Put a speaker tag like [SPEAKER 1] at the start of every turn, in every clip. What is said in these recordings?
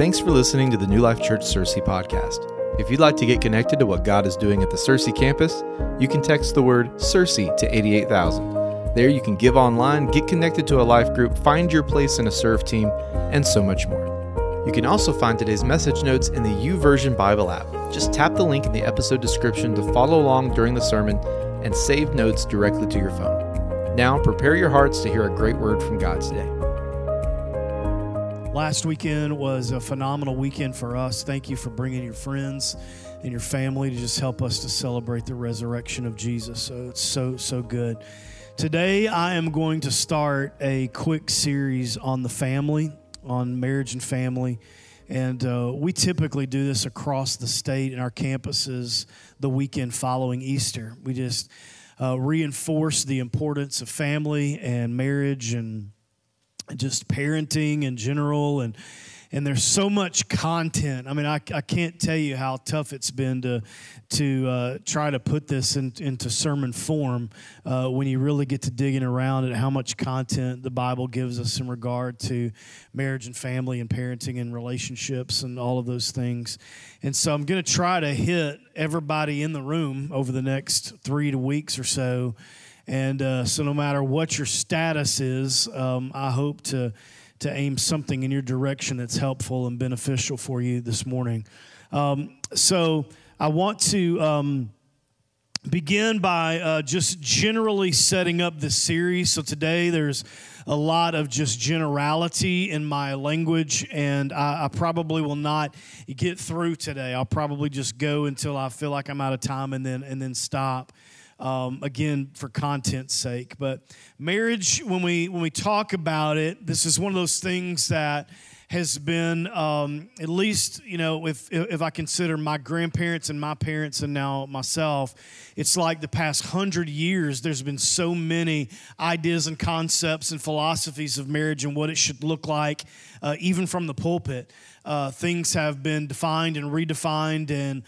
[SPEAKER 1] Thanks for listening to the New Life Church Searcy podcast. If you'd like to get connected to what God is doing at the Searcy campus, you can text the word Searcy to 88000. There you can give online, get connected to a life group, find your place in a serve team, and so much more. You can also find today's message notes in the YouVersion Bible app. Just tap the link in the episode description to follow along during the sermon and save notes directly to your phone. Now, prepare your hearts to hear a great word from God today.
[SPEAKER 2] Last weekend was a phenomenal weekend for us. Thank you for bringing your friends and your family to just help us to celebrate the resurrection of Jesus. So it's so, so good. Today, I am going to start a quick series on the family, on marriage and family. And uh, we typically do this across the state in our campuses the weekend following Easter. We just uh, reinforce the importance of family and marriage and just parenting in general and and there's so much content. I mean, I, I can't tell you how tough it's been to to uh, try to put this in, into sermon form uh, when you really get to digging around at how much content the Bible gives us in regard to marriage and family and parenting and relationships and all of those things. And so I'm going to try to hit everybody in the room over the next three to weeks or so and uh, so, no matter what your status is, um, I hope to, to aim something in your direction that's helpful and beneficial for you this morning. Um, so, I want to um, begin by uh, just generally setting up this series. So, today there's a lot of just generality in my language, and I, I, probably will not get through today. I'll probably just go until I feel like I'm out of time and then, and then stop um, again for content's sake. But marriage, when we when we talk about it, this is one of those things that has been um, at least you know if if I consider my grandparents and my parents and now myself, it's like the past hundred years. There's been so many ideas and concepts and philosophies of marriage and what it should look like, uh, even from the pulpit. Uh, things have been defined and redefined and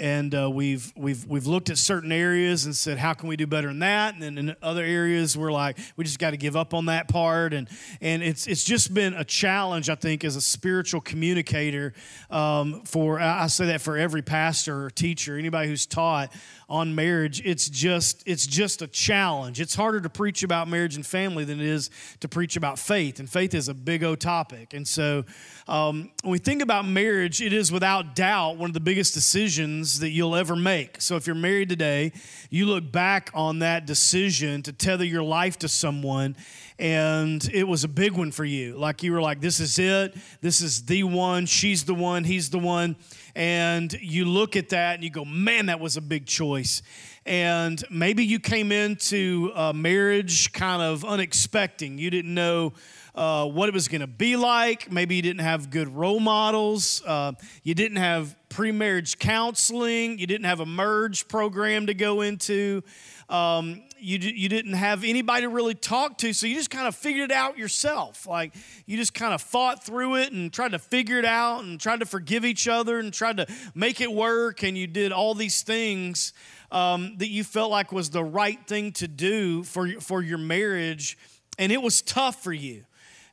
[SPEAKER 2] and uh, we've we've we've looked at certain areas and said how can we do better in that? And then in other areas we're like we just got to give up on that part. And and it's it's just been a challenge i think as a spiritual communicator um, for i say that for every pastor or teacher anybody who's taught on marriage. It's just it's just a challenge. It's harder to preach about marriage and family than it is to preach about faith and faith is a big o topic. And so um, when we think about marriage it is without doubt one of the biggest decisions that you'll ever make. So if you're married today you look back on that decision to tether your life to someone and it was a big one for you. Like you were like this is it. This is the one. She's the one. He's the one. And you look at that and you go, man, that was a big choice. And maybe you came into uh, marriage kind of unexpecting. You didn't know uh, what it was going to be like. Maybe you didn't have good role models. Uh, you didn't have pre marriage counseling. You didn't have a merge program to go into. Um, you, you didn't have anybody to really talk to, so you just kind of figured it out yourself. Like you just kind of fought through it and tried to figure it out and tried to forgive each other and tried to make it work, and you did all these things um, that you felt like was the right thing to do for, for your marriage, and it was tough for you.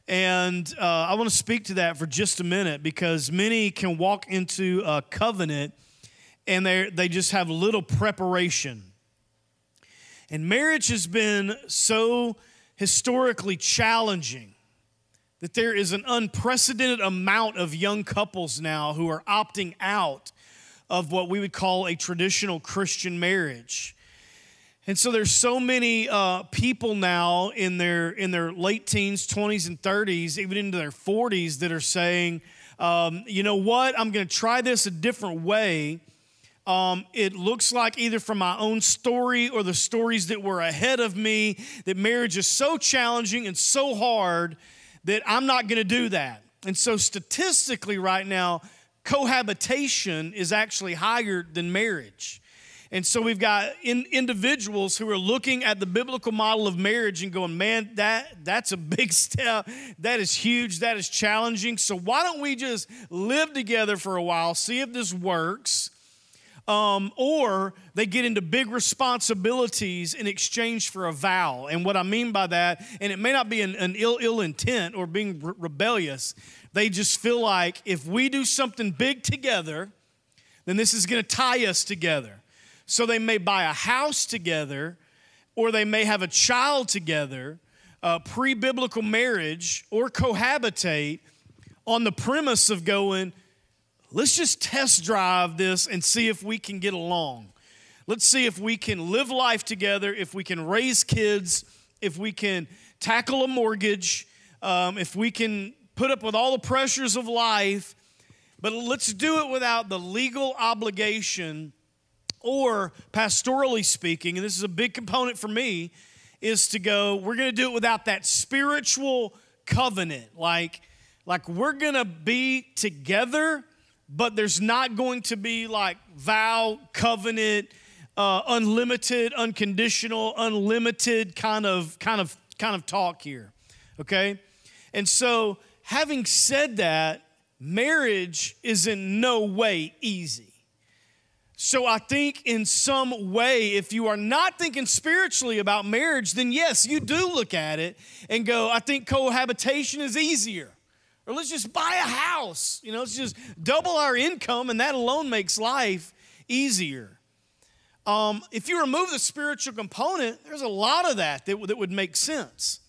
[SPEAKER 2] And uh, I want to speak to that for just a minute because many can walk into a covenant and they they just have little preparation and marriage has been so historically challenging that there is an unprecedented amount of young couples now who are opting out of what we would call a traditional Christian marriage. And so there's so many uh, people now in their in their late teens, 20s, and 30s, even into their 40s, that are saying, um, you know what, I'm going to try this a different way um, it looks like either from my own story or the stories that were ahead of me that marriage is so challenging and so hard that I'm not going to do that. And so, statistically, right now, cohabitation is actually higher than marriage. And so we've got in, individuals who are looking at the biblical model of marriage and going, man, that, that's a big step. That is huge. That is challenging. So why don't we just live together for a while, see if this works? Um, or they get into big responsibilities in exchange for a vow. And what I mean by that, and it may not be an, an ill, Ill intent or being re- rebellious, they just feel like if we do something big together, then this is going to tie us together. So they may buy a house together, or they may have a child together, uh, pre biblical marriage, or cohabitate on the premise of going, let's just test drive this and see if we can get along. Let's see if we can live life together, if we can raise kids, if we can tackle a mortgage, um, if we can put up with all the pressures of life, but let's do it without the legal obligation or pastorally speaking, and this is a big component for me, is to go, we're going to do it without that spiritual covenant. Like, like we're going to be together, but there's not going to be like vow, covenant, uh, unlimited, unconditional, unlimited kind of kind of kind of talk here. Okay? And so, having said that, marriage is in no way easy. So I think in some way, if you are not thinking spiritually about marriage, then yes, you do look at it and go, I think cohabitation is easier. Or let's just buy a house. You know, let's just double our income, and that alone makes life easier. Um, if you remove the spiritual component, there's a lot of that that, that would make sense.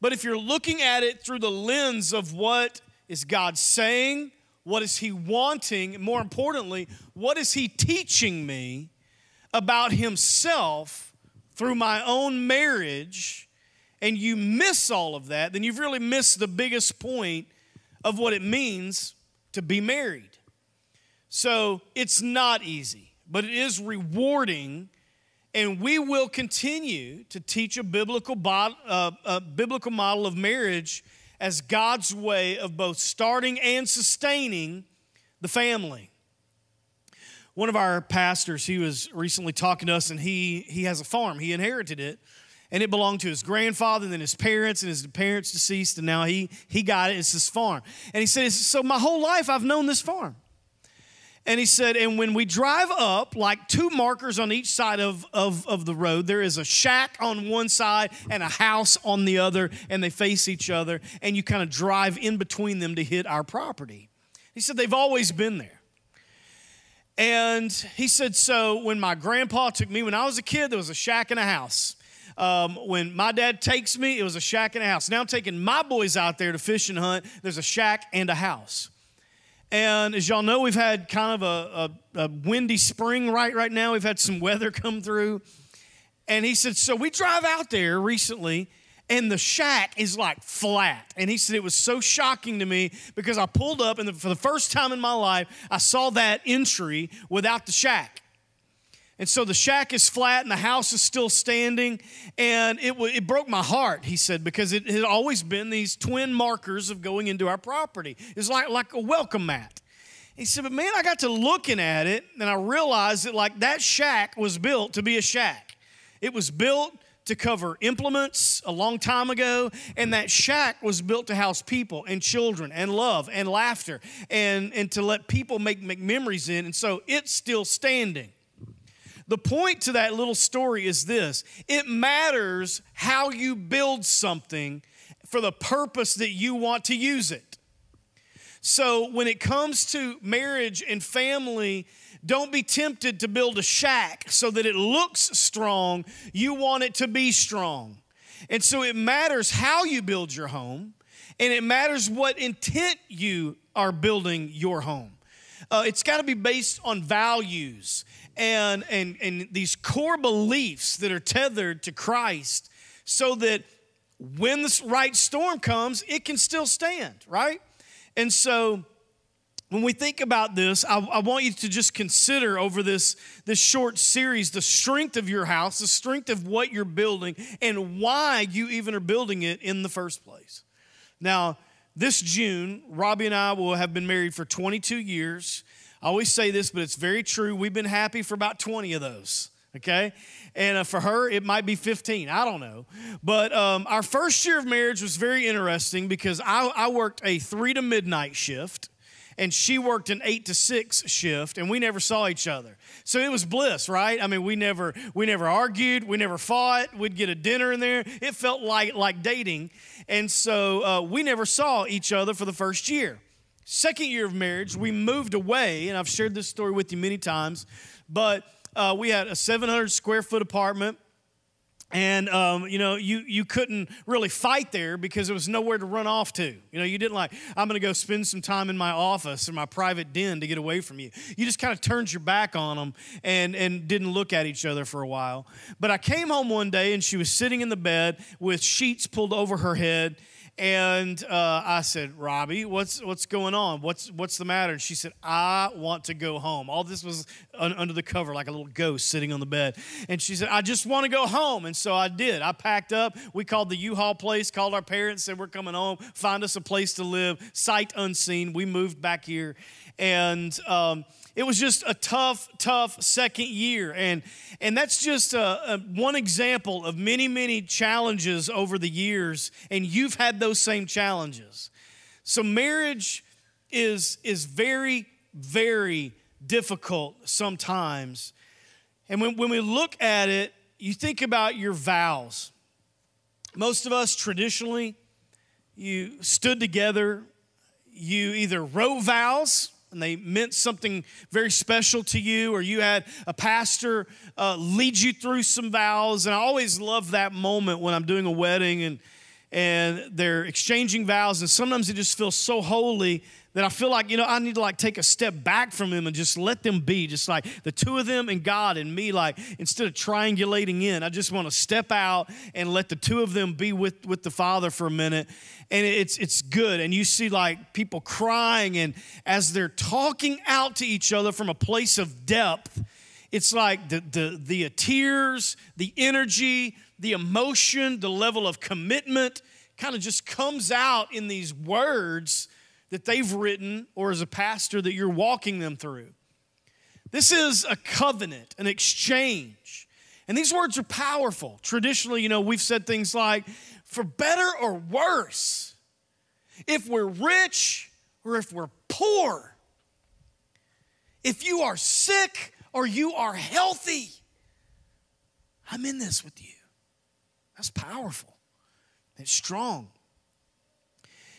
[SPEAKER 2] But if you're looking at it through the lens of what is God saying, what is He wanting? More importantly, what is He teaching me about Himself through my own marriage? And you miss all of that, then you've really missed the biggest point of what it means to be married. So it's not easy, but it is rewarding. And we will continue to teach a biblical, uh, a biblical model of marriage as God's way of both starting and sustaining the family. One of our pastors, he was recently talking to us, and he, he has a farm. He inherited it, and it belonged to his grandfather, and then his parents, and his parents deceased, and now he, he got it. It's his farm. And he said, So my whole life I've known this farm. And he said, and when we drive up, like two markers on each side of, of, of the road, there is a shack on one side and a house on the other, and they face each other, and you kind of drive in between them to hit our property. He said, they've always been there. And he said, so when my grandpa took me, when I was a kid, there was a shack and a house. Um, when my dad takes me, it was a shack and a house. Now I'm taking my boys out there to fish and hunt, there's a shack and a house. And as y'all know, we've had kind of a, a, a, windy spring right right now. We've had some weather come through. And he said, so we drive out there recently, and the shack is like flat. And he said it was so shocking to me because I pulled up, and for the first time in my life, I saw that entry without the shack. And so the shack is flat and the house is still standing. And it, it broke my heart, he said, because it had always been these twin markers of going into our property. It's like, like a welcome mat. He said, but man, I got to looking at it and I realized that like that shack was built to be a shack. It was built to cover implements a long time ago, and that shack was built to house people and children and love and laughter and, and to let people make, make memories in. And so it's still standing. The point to that little story is this it matters how you build something for the purpose that you want to use it. So when it comes to marriage and family, don't be tempted to build a shack so that it looks strong. You want it to be strong. And so it matters how you build your home, and it matters what intent you are building your home. Uh, it's got to be based on values and, and, and these core beliefs that are tethered to Christ so that when the right storm comes, it can still stand, right? And so when we think about this, I, I, want you to just consider over this, this short series the strength of your house, the strength of what you're building, and why you even are building it in the first place. Now, this June, Robbie and I will have been married for 22 years. I always say this, but it's very true. We've been happy for about 20 of those, okay? And uh, for her, it might be 15. I don't know. But um, our first year of marriage was very interesting because I, I worked a three to midnight shift and she worked an eight to six shift and we never saw each other. So it was bliss right? I mean we never we never argued we never fought we'd get a dinner in there. It felt like like dating. And so uh, we never saw each other for the first year. Second year of marriage we moved away and i've shared this story with you many times but uh, we had a 700 square foot apartment and um, you know you you couldn't really fight there because there was nowhere to run off to. You know you didn't like i'm going to go spend some time in my office or my private den to get away from you. You just kind of turned your back on them and and didn't look at each other for a while. But i came home one day and she was sitting in the bed with sheets pulled over her head and uh, I said, Robbie, what's, what's going on? What's, what's the matter? And she said, I want to go home. All this was un- under the cover, like a little ghost sitting on the bed. And she said, I just want to go home. And so I did. I packed up. We called the U Haul place, called our parents, said, We're coming home. Find us a place to live, sight unseen. We moved back here. And, um, it was just a tough, tough second year. And, and that's just a, a, one example of many, many challenges over the years. And you've had those same challenges. So marriage is, is very, very difficult sometimes. And when, when we look at it, you think about your vows. Most of us traditionally, you stood together, you either wrote vows and they meant something very special to you, or you had a pastor uh, lead you through some vows. And I always love that moment when I'm doing a wedding and and they're exchanging vows, and sometimes it just feels so holy that I feel like, you know, I need to like take a step back from them and just let them be, just like the two of them and God and me, like instead of triangulating in, I just want to step out and let the two of them be with, with the Father for a minute. And it's it's good. And you see like people crying, and as they're talking out to each other from a place of depth, it's like the the the tears, the energy, the emotion, the level of commitment kind of just comes out in these words that they've written or as a pastor that you're walking them through. This is a covenant, an exchange. And these words are powerful. Traditionally, you know, we've said things like, for better or worse, if we're rich or if we're poor, if you are sick or you are healthy, I'm in this with you. That's powerful. It's strong.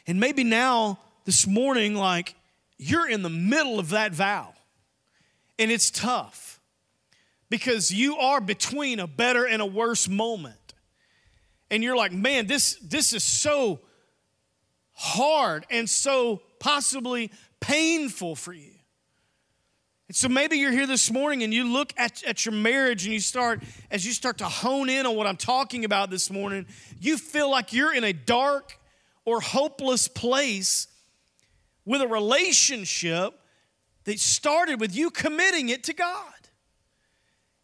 [SPEAKER 2] And maybe now this morning, like you're in the middle of that vow, and it's tough because you are between a better and a worse moment. And you're like, man, this, this is so hard and so possibly painful for you. And so maybe you're here this morning and you look at, at your marriage and you start, as you start to hone in on what I'm talking about this morning, you feel like you're in a dark or hopeless place with a relationship that started with you committing it to God.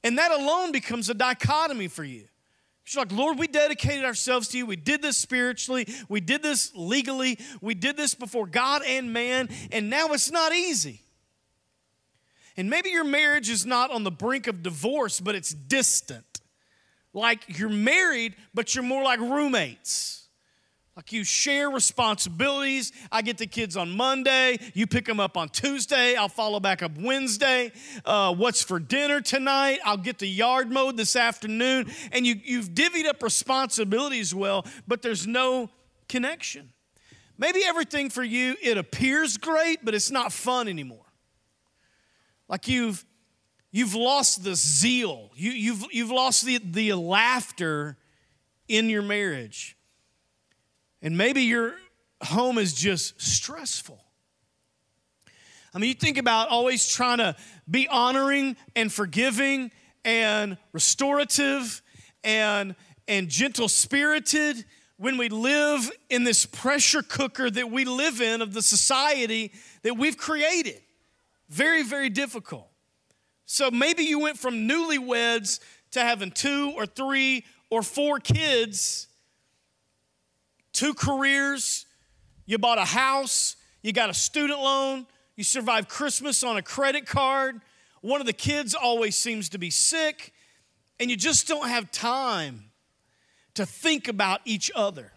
[SPEAKER 2] And that alone becomes a dichotomy for you. You're like, Lord, we dedicated ourselves to you. We did this spiritually. We did this legally. We did this before God and man. And now it's not easy. And maybe your marriage is not on the brink of divorce, but it's distant. Like you're married, but you're more like roommates. Like you share responsibilities. I get the kids on Monday. You pick them up on Tuesday. I'll follow back up Wednesday. Uh, what's for dinner tonight? I'll get the yard mowed this afternoon. And you, you've divvied up responsibilities well, but there's no connection. Maybe everything for you, it appears great, but it's not fun anymore. Like you've, you've lost the zeal, you, you've, you've lost the, the laughter in your marriage. And maybe your home is just stressful. I mean, you think about always trying to be honoring and forgiving and restorative and, and gentle spirited when we live in this pressure cooker that we live in of the society that we've created. Very, very difficult. So maybe you went from newlyweds to having two or three or four kids two careers, you bought a house, you got a student loan, you survived Christmas on a credit card, one of the kids always seems to be sick, and you just don't have time to think about each other.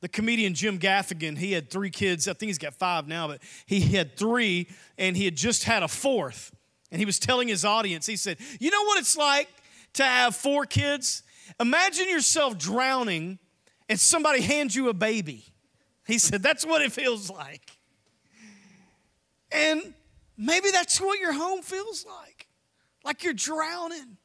[SPEAKER 2] The comedian Jim Gaffigan, he had three kids. I think he's got five now, but he had three, and he had just had a fourth. And he was telling his audience, he said, You know what it's like to have four kids? Imagine yourself drowning and somebody hands you a baby. He said, That's what it feels like. And maybe that's what your home feels like like you're drowning.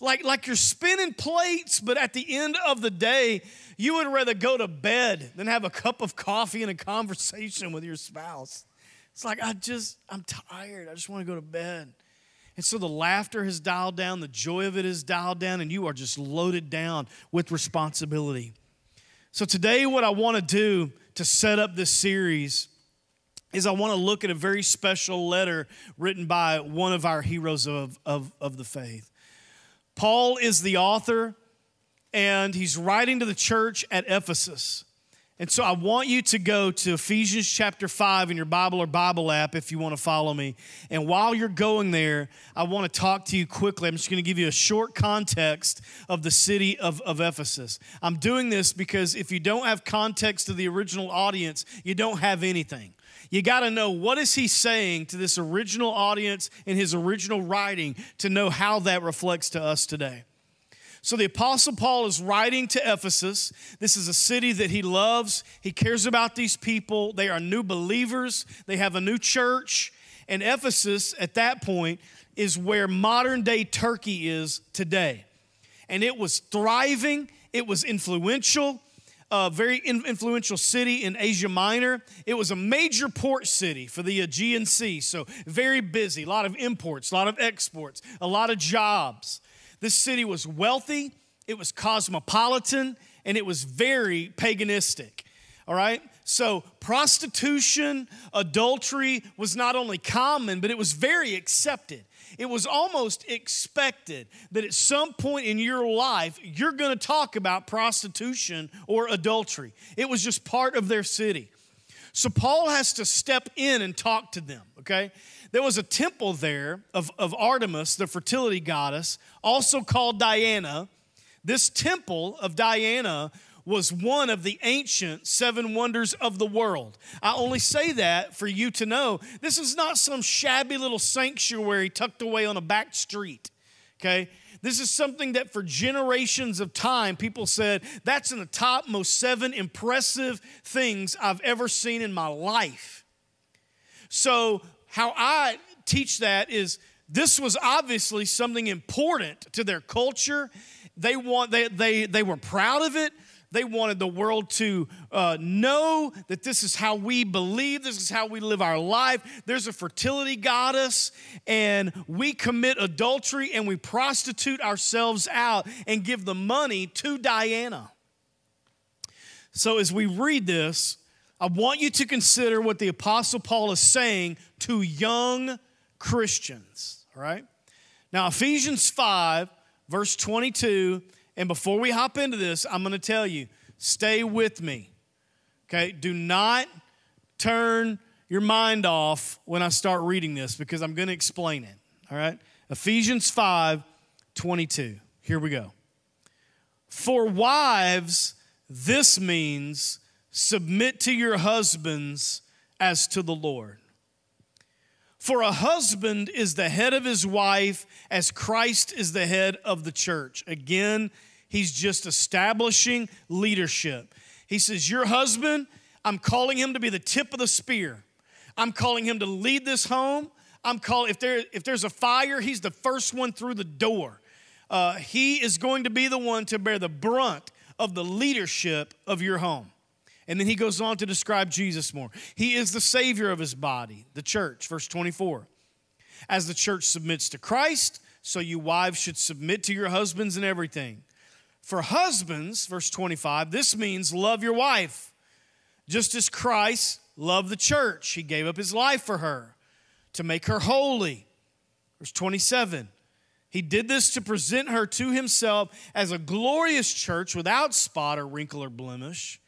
[SPEAKER 2] Like, like you're spinning plates, but at the end of the day, you would rather go to bed than have a cup of coffee and a conversation with your spouse. It's like, I just, I'm tired. I just want to go to bed. And so the laughter has dialed down, the joy of it is dialed down, and you are just loaded down with responsibility. So today, what I want to do to set up this series is I want to look at a very special letter written by one of our heroes of, of, of the faith. Paul is the author, and he's writing to the church at Ephesus. And so I want you to go to Ephesians chapter 5 in your Bible or Bible app if you want to follow me. And while you're going there, I want to talk to you quickly. I'm just going to give you a short context of the city of, of Ephesus. I'm doing this because if you don't have context to the original audience, you don't have anything you got to know what is he saying to this original audience in his original writing to know how that reflects to us today. So the apostle Paul is writing to Ephesus. This is a city that he loves. He cares about these people. They are new believers. They have a new church. And Ephesus at that point is where modern day Turkey is today. And it was thriving, it was influential, a very influential city in Asia Minor. It was a major port city for the Aegean Sea, so very busy, a lot of imports, a lot of exports, a lot of jobs. This city was wealthy, it was cosmopolitan, and it was very paganistic. All right? So, prostitution, adultery was not only common, but it was very accepted. It was almost expected that at some point in your life, you're going to talk about prostitution or adultery. It was just part of their city. So Paul has to step in and talk to them, okay? There was a temple there of, of Artemis, the fertility goddess, also called Diana. This temple of Diana was one of the ancient seven wonders of the world. I only say that for you to know this is not some shabby little sanctuary tucked away on a back street, okay? This is something that for generations of time people said that's in the top most seven impressive things I've ever seen in my life. So, how I teach that is this was obviously something important to their culture. They want they they they were proud of it. They wanted the world to uh, know that this is how we believe, this is how we live our life. There's a fertility goddess, and we commit adultery and we prostitute ourselves out and give the money to Diana. So, as we read this, I want you to consider what the Apostle Paul is saying to young Christians, all right? Now, Ephesians 5, verse 22 and before we hop into this, I'm going to tell you stay with me. Okay? Do not turn your mind off when I start reading this because I'm going to explain it. All right? Ephesians 5 22. Here we go. For wives, this means submit to your husbands as to the Lord. For a husband is the head of his wife, as Christ is the head of the church. Again, he's just establishing leadership. He says, Your husband, I'm calling him to be the tip of the spear. I'm calling him to lead this home. I'm calling, if, there, if there's a fire, he's the first one through the door. Uh, he is going to be the one to bear the brunt of the leadership of your home. And then he goes on to describe Jesus more. He is the Savior of his body, the church, verse 24. As the church submits to Christ, so you wives should submit to your husbands in everything. For husbands, verse 25, this means love your wife. Just as Christ loved the church, he gave up his life for her to make her holy. Verse 27, he did this to present her to himself as a glorious church without spot or wrinkle or blemish.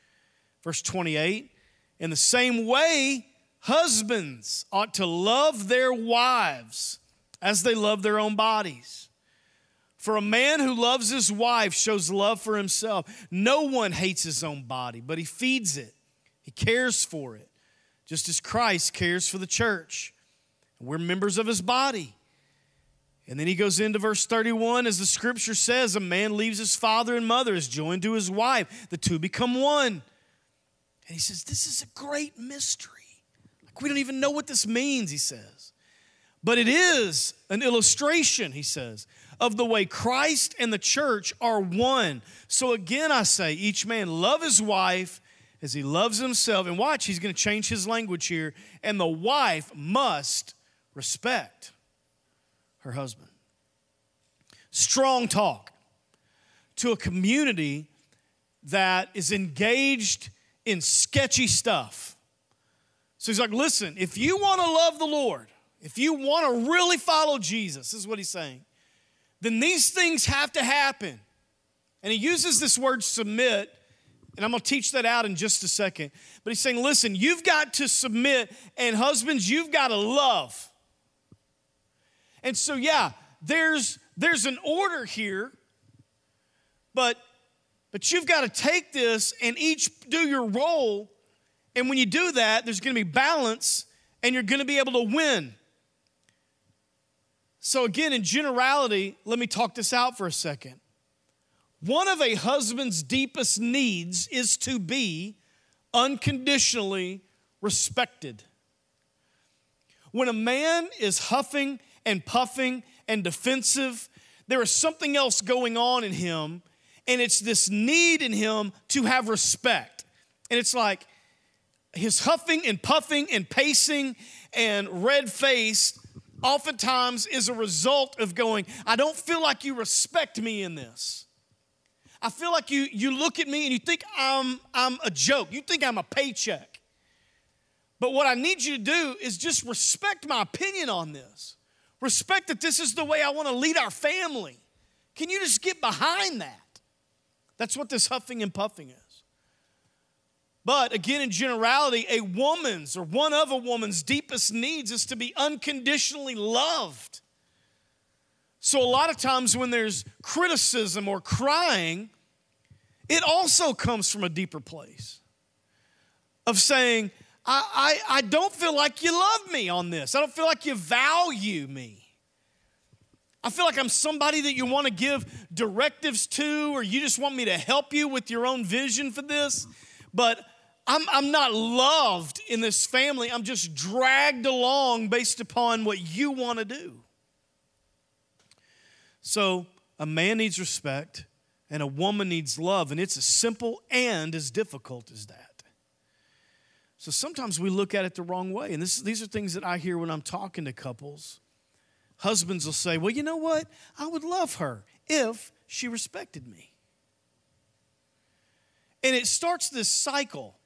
[SPEAKER 2] Verse 28 In the same way, husbands ought to love their wives as they love their own bodies. For a man who loves his wife shows love for himself. No one hates his own body, but he feeds it, he cares for it, just as Christ cares for the church. We're members of his body. And then he goes into verse 31 as the scripture says, a man leaves his father and mother, is joined to his wife, the two become one. And he says, This is a great mystery. Like we don't even know what this means, he says. But it is an illustration, he says, of the way Christ and the church are one. So again, I say, each man love his wife as he loves himself. And watch, he's going to change his language here. And the wife must respect her husband. Strong talk to a community that is engaged in sketchy stuff. So he's like, listen, if you want to love the Lord, if you want to really follow Jesus, this is what he's saying then these things have to happen. And he uses this word submit, and I'm gonna teach that out in just a second. But he's saying, listen, you've got to submit, and husbands, you've got to love. And so, yeah, there's there's an order here, but but you've got to take this and each do your role. And when you do that, there's gonna be balance, and you're gonna be able to win. So, again, in generality, let me talk this out for a second. One of a husband's deepest needs is to be unconditionally respected. When a man is huffing and puffing and defensive, there is something else going on in him, and it's this need in him to have respect. And it's like his huffing and puffing and pacing and red faced oftentimes is a result of going, I don't feel like you respect me in this. I feel like you, you look at me and you think I'm, I'm a joke. You think I'm a paycheck. But what I need you to do is just respect my opinion on this. Respect that this is the way I want to lead our family. Can you just get behind that? That's what this huffing and puffing is. But again, in generality, a woman's or one of a woman's deepest needs is to be unconditionally loved. So, a lot of times when there's criticism or crying, it also comes from a deeper place of saying, I, I, I don't feel like you love me on this. I don't feel like you value me. I feel like I'm somebody that you want to give directives to, or you just want me to help you with your own vision for this. But I'm, I'm not loved in this family. I'm just dragged along based upon what you want to do. So, a man needs respect and a woman needs love, and it's as simple and as difficult as that. So, sometimes we look at it the wrong way, and this, these are things that I hear when I'm talking to couples. Husbands will say, Well, you know what? I would love her if she respected me. And it starts this cycle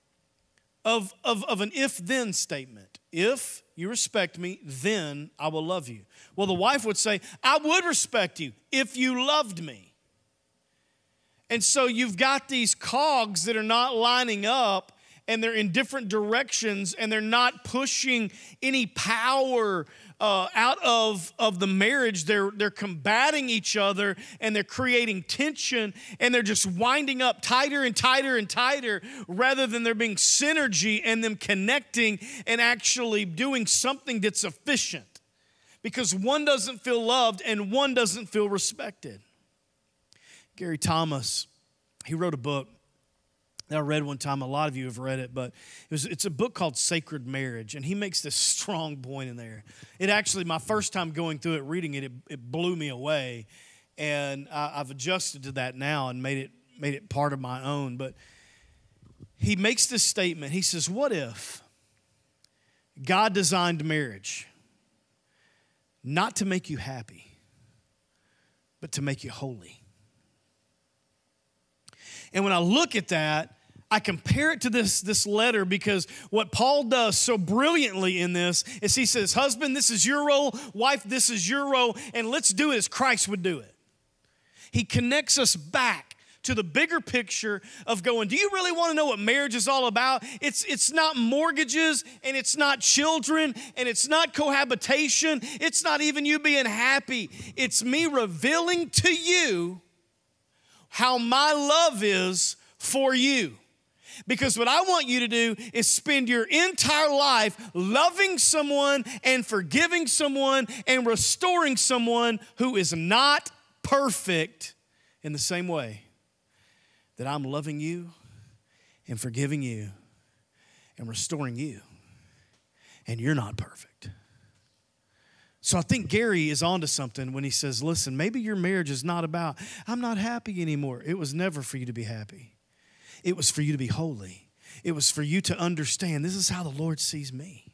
[SPEAKER 2] of, of, of an if then statement. If you respect me, then I will love you. Well, the wife would say, I would respect you if you loved me. And so you've got these cogs that are not lining up and they're in different directions and they're not pushing any power uh, out of, of the marriage, they're, they're combating each other and they're creating tension and they're just winding up tighter and tighter and tighter rather than there being synergy and them connecting and actually doing something that's efficient because one doesn't feel loved and one doesn't feel respected. Gary Thomas, he wrote a book I read one time. A lot of you have read it, but it was, it's a book called Sacred Marriage, and he makes this strong point in there. It actually, my first time going through it, reading it, it, it blew me away, and I, I've adjusted to that now and made it made it part of my own. But he makes this statement. He says, "What if God designed marriage not to make you happy, but to make you holy?" And when I look at that, I compare it to this, this letter because what Paul does so brilliantly in this is he says, Husband, this is your role. Wife, this is your role. And let's do it as Christ would do it. He connects us back to the bigger picture of going, do you really want to know what marriage is all about? It's, it's not mortgages and it's not children and it's not cohabitation. It's not even you being happy. It's me revealing to you how my love is for you. Because what I want you to do is spend your entire life loving someone and forgiving someone and restoring someone who is not perfect in the same way that I'm loving you and forgiving you and restoring you. And you're not perfect. So I think Gary is onto something when he says, listen, maybe your marriage is not about, I'm not happy anymore. It was never for you to be happy. It was for you to be holy. It was for you to understand this is how the Lord sees me.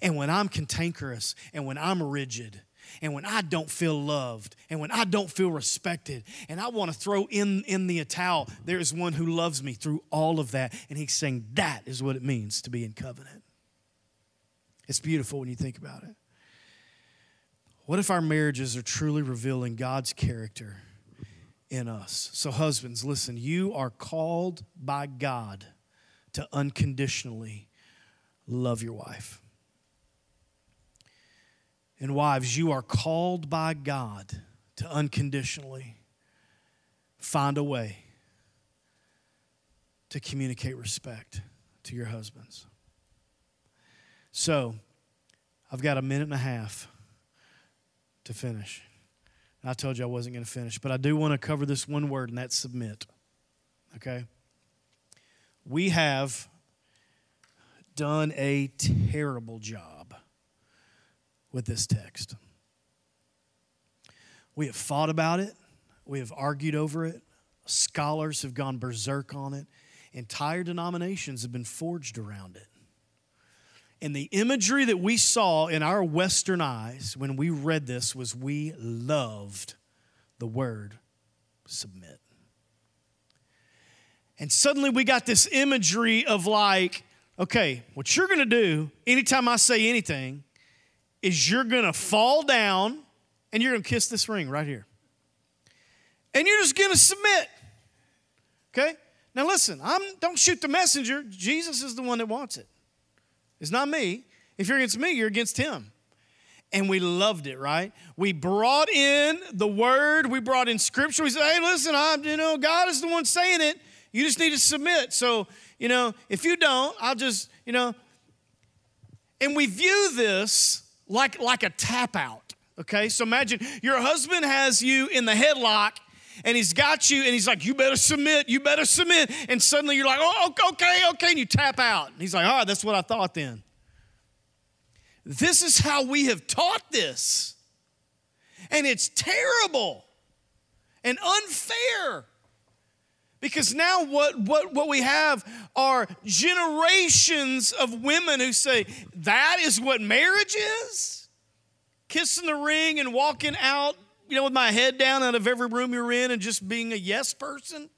[SPEAKER 2] And when I'm cantankerous and when I'm rigid and when I don't feel loved and when I don't feel respected and I want to throw in, in the towel, there is one who loves me through all of that. And he's saying that is what it means to be in covenant. It's beautiful when you think about it. What if our marriages are truly revealing God's character? In us. So, husbands, listen, you are called by God to unconditionally love your wife. And, wives, you are called by God to unconditionally find a way to communicate respect to your husbands. So, I've got a minute and a half to finish. I told you I wasn't going to finish, but I do want to cover this one word, and that's submit. Okay? We have done a terrible job with this text. We have fought about it, we have argued over it, scholars have gone berserk on it, entire denominations have been forged around it. And the imagery that we saw in our Western eyes when we read this was we loved the word submit. And suddenly we got this imagery of like, okay, what you're gonna do anytime I say anything is you're gonna fall down and you're gonna kiss this ring right here. And you're just gonna submit. Okay? Now listen, I'm don't shoot the messenger. Jesus is the one that wants it. It's not me. If you're against me, you're against him. And we loved it, right? We brought in the word, we brought in scripture. We said, hey, listen, I'm you know, God is the one saying it. You just need to submit. So, you know, if you don't, I'll just, you know. And we view this like, like a tap out, okay? So imagine your husband has you in the headlock and he's got you and he's like, you better submit, you better submit. And suddenly you're like, oh, okay, okay. And you tap out. And he's like, all right, that's what I thought then. This is how we have taught this. And it's terrible and unfair. Because now what, what, what we have are generations of women who say, that is what marriage is? Kissing the ring and walking out you know, with my head down out of every room you're in and just being a yes person.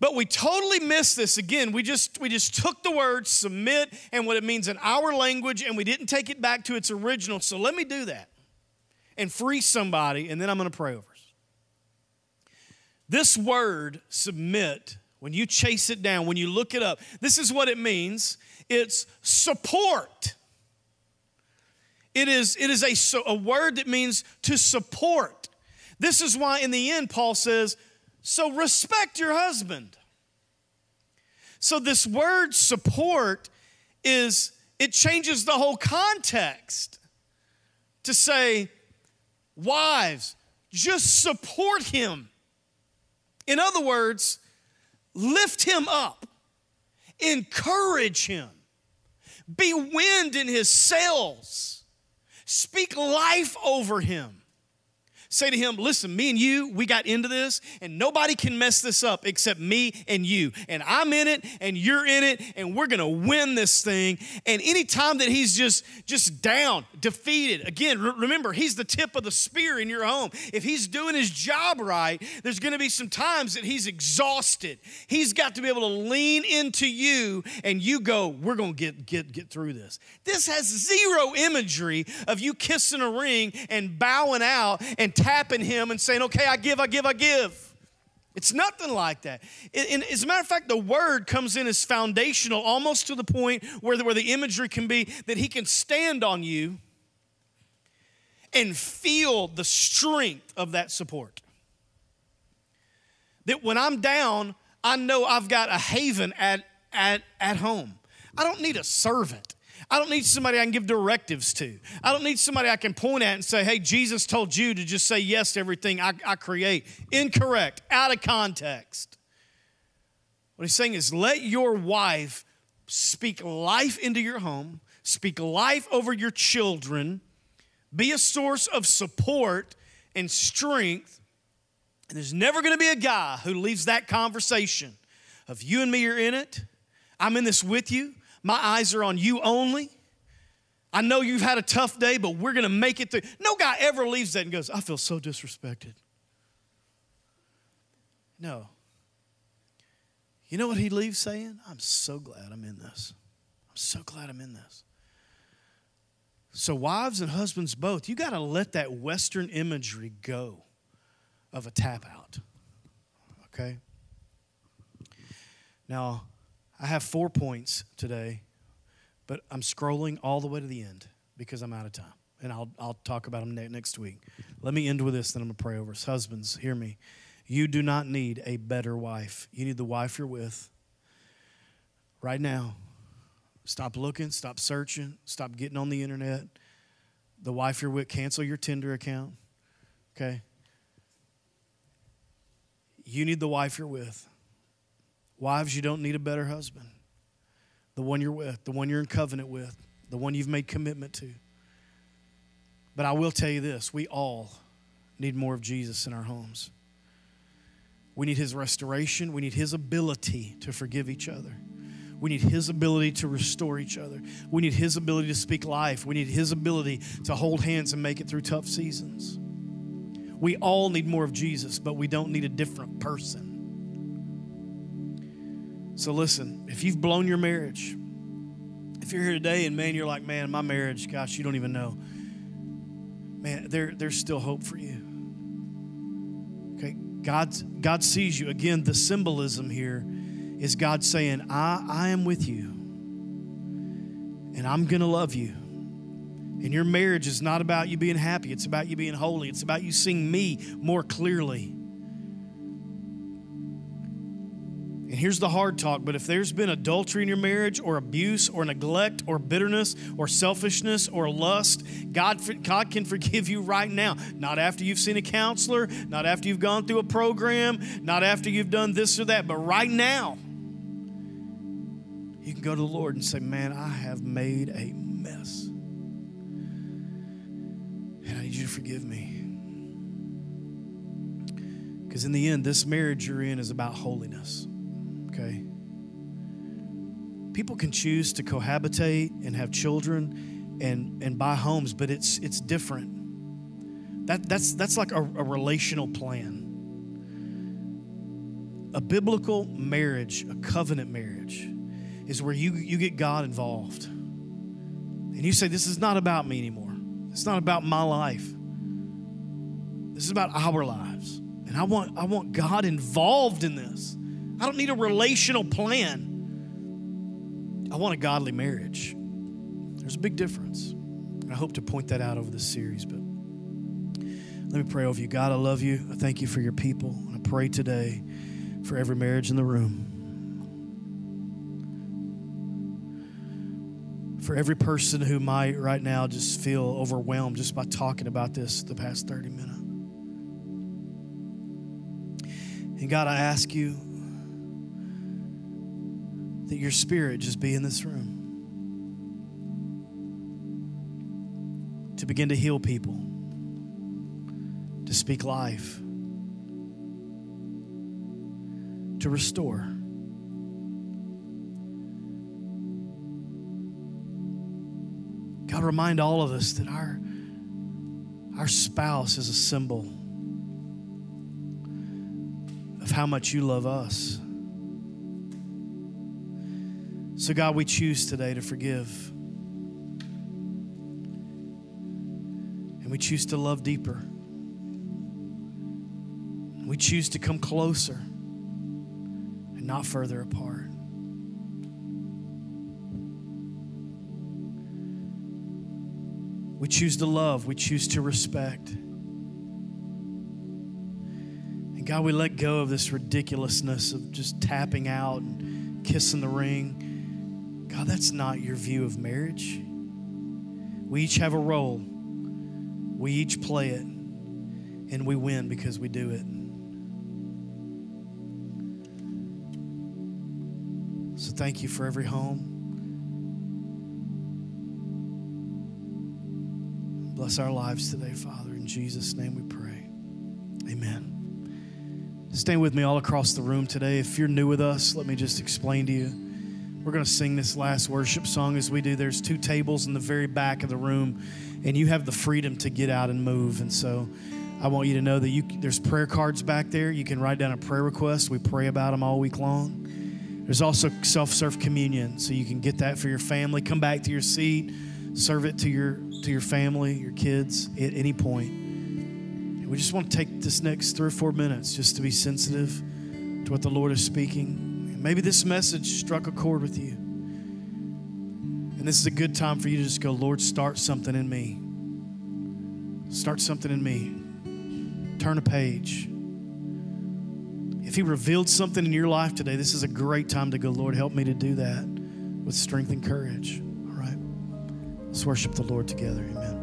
[SPEAKER 2] But we totally missed this again. We just we just took the word submit and what it means in our language and we didn't take it back to its original. So let me do that and free somebody and then I'm going to pray over us. This word submit when you chase it down, when you look it up, this is what it means. It's support. It is, it is a, a word that means to support. This is why, in the end, Paul says, So respect your husband. So, this word support is, it changes the whole context to say, Wives, just support him. In other words, lift him up, encourage him, be wind in his sails Speak life over him. Say to him, listen, me and you, we got into this, and nobody can mess this up except me and you. And I'm in it, and you're in it, and we're gonna win this thing. And anytime that he's just just down, defeated, again, re- remember, he's the tip of the spear in your home. If he's doing his job right, there's gonna be some times that he's exhausted. He's got to be able to lean into you, and you go, we're gonna get get get through this. This has zero imagery of you kissing a ring and bowing out and tapping him and saying, okay, I give, I give, I give. It's nothing like that. And as a matter of fact, the word comes in as foundational, almost to the point where the, where the imagery can be that he can stand on you and feel the strength of that support. That when I'm down, I know I've got a haven at, at, at home. I don't need a servant. I don't need somebody I can give directives to. I don't need somebody I can point at and say, hey, Jesus told you to just say yes to everything I, I create. Incorrect, out of context. What he's saying is let your wife speak life into your home, speak life over your children, be a source of support and strength. And there's never going to be a guy who leaves that conversation of you and me are in it. I'm in this with you. My eyes are on you only. I know you've had a tough day, but we're going to make it through. No guy ever leaves that and goes, I feel so disrespected. No. You know what he leaves saying? I'm so glad I'm in this. I'm so glad I'm in this. So, wives and husbands both, you got to let that Western imagery go of a tap out. Okay? Now, I have four points today, but I'm scrolling all the way to the end because I'm out of time. And I'll, I'll talk about them next week. Let me end with this, then I'm going to pray over us. Husbands, hear me. You do not need a better wife. You need the wife you're with right now. Stop looking, stop searching, stop getting on the internet. The wife you're with, cancel your Tinder account. Okay? You need the wife you're with. Wives, you don't need a better husband. The one you're with, the one you're in covenant with, the one you've made commitment to. But I will tell you this we all need more of Jesus in our homes. We need his restoration, we need his ability to forgive each other. We need His ability to restore each other. We need His ability to speak life. We need His ability to hold hands and make it through tough seasons. We all need more of Jesus, but we don't need a different person. So listen, if you've blown your marriage, if you're here today and man, you're like, man, my marriage, gosh, you don't even know. Man, there, there's still hope for you. Okay, God, God sees you. Again, the symbolism here is God saying, I, I am with you and I'm to love you. And your marriage is not about you being happy, it's about you being holy, it's about you seeing me more clearly. And here's the hard talk, but if there's been adultery in your marriage, or abuse, or neglect, or bitterness, or selfishness, or lust, God, God can forgive you right now. Not after you've seen a counselor, not after you've gone through a program, not after you've done this or that, but right now. You can go to the Lord and say, Man, I have made a mess. And I need you to forgive me. Because in the end, this marriage you're in is about holiness okay? People can choose to cohabitate and have children and, and buy homes, but it's, it's different. That, that's, that's like a, a relational plan. A biblical marriage, a covenant marriage, is where you, you get God involved. And you say, This is not about me anymore. It's not about my life. This is about our lives. And I want, I want God involved in this. I don't need a relational plan. I want a godly marriage. There's a big difference. I hope to point that out over this series, but let me pray over you. God, I love you. I thank you for your people. And I pray today for every marriage in the room. For every person who might right now just feel overwhelmed just by talking about this the past 30 minutes. And God, I ask you that your spirit just be in this room. To begin to heal people, to speak life, to restore. God, remind all of us that our, our spouse is a symbol of how much you love us. So, God, we choose today to forgive. And we choose to love deeper. We choose to come closer and not further apart. We choose to love, we choose to respect. And God, we let go of this ridiculousness of just tapping out and kissing the ring. That's not your view of marriage. We each have a role, we each play it, and we win because we do it. So thank you for every home. Bless our lives today, Father. In Jesus' name we pray. Amen. Stay with me all across the room today. If you're new with us, let me just explain to you. We're going to sing this last worship song as we do. There's two tables in the very back of the room, and you have the freedom to get out and move. And so I want you to know that you, there's prayer cards back there. You can write down a prayer request. We pray about them all week long. There's also self serve communion, so you can get that for your family. Come back to your seat, serve it to your to your family, your kids at any point. We just want to take this next three or four minutes just to be sensitive to what the Lord is speaking. Maybe this message struck a chord with you. And this is a good time for you to just go, Lord, start something in me. Start something in me. Turn a page. If He revealed something in your life today, this is a great time to go, Lord, help me to do that with strength and courage. All right? Let's worship the Lord together. Amen.